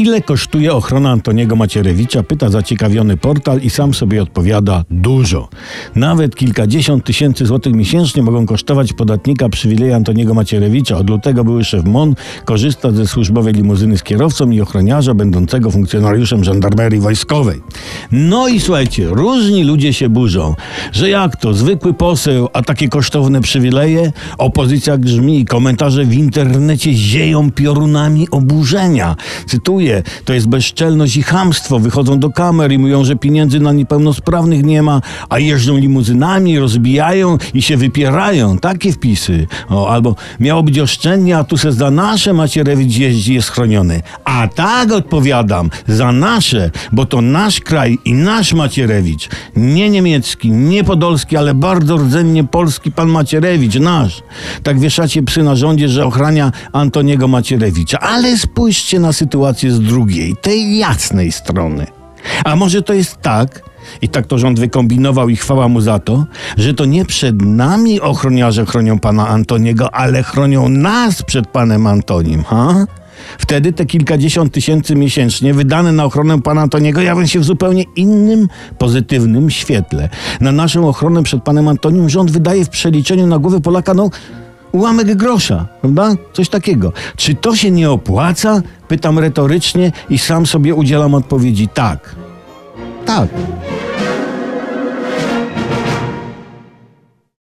Ile kosztuje ochrona Antoniego Macierewicza? Pyta zaciekawiony portal i sam sobie odpowiada dużo. Nawet kilkadziesiąt tysięcy złotych miesięcznie mogą kosztować podatnika przywileje Antoniego Macierewicza. Od lutego były szef MON korzysta ze służbowej limuzyny z kierowcą i ochroniarza będącego funkcjonariuszem żandarmerii wojskowej. No i słuchajcie, różni ludzie się burzą, że jak to, zwykły poseł, a takie kosztowne przywileje? Opozycja grzmi, komentarze w internecie zieją piorunami oburzenia. Cytuję, to jest bezczelność i chamstwo. Wychodzą do kamer i mówią, że pieniędzy na niepełnosprawnych nie ma, a jeżdżą limuzynami, rozbijają i się wypierają. Takie wpisy. O, albo miało być oszczędnie, a tu se za nasze Macierewicz jeździ, jest chroniony. A tak odpowiadam, za nasze, bo to nasz kraj i nasz Macierewicz. Nie niemiecki, nie podolski, ale bardzo rdzennie polski pan Macierewicz, nasz. Tak wieszacie psy na rządzie, że ochrania Antoniego Macierewicza. Ale spójrzcie na sytuację z drugiej, tej jasnej strony. A może to jest tak, i tak to rząd wykombinował i chwała mu za to, że to nie przed nami ochroniarze chronią pana Antoniego, ale chronią nas przed panem Antonim, ha? Wtedy te kilkadziesiąt tysięcy miesięcznie wydane na ochronę pana Antoniego jawią się w zupełnie innym, pozytywnym świetle. Na naszą ochronę przed panem Antonim rząd wydaje w przeliczeniu na głowę Polaka, no, ułamek grosza, prawda? Coś takiego. Czy to się nie opłaca? Pytam retorycznie i sam sobie udzielam odpowiedzi tak. Tak.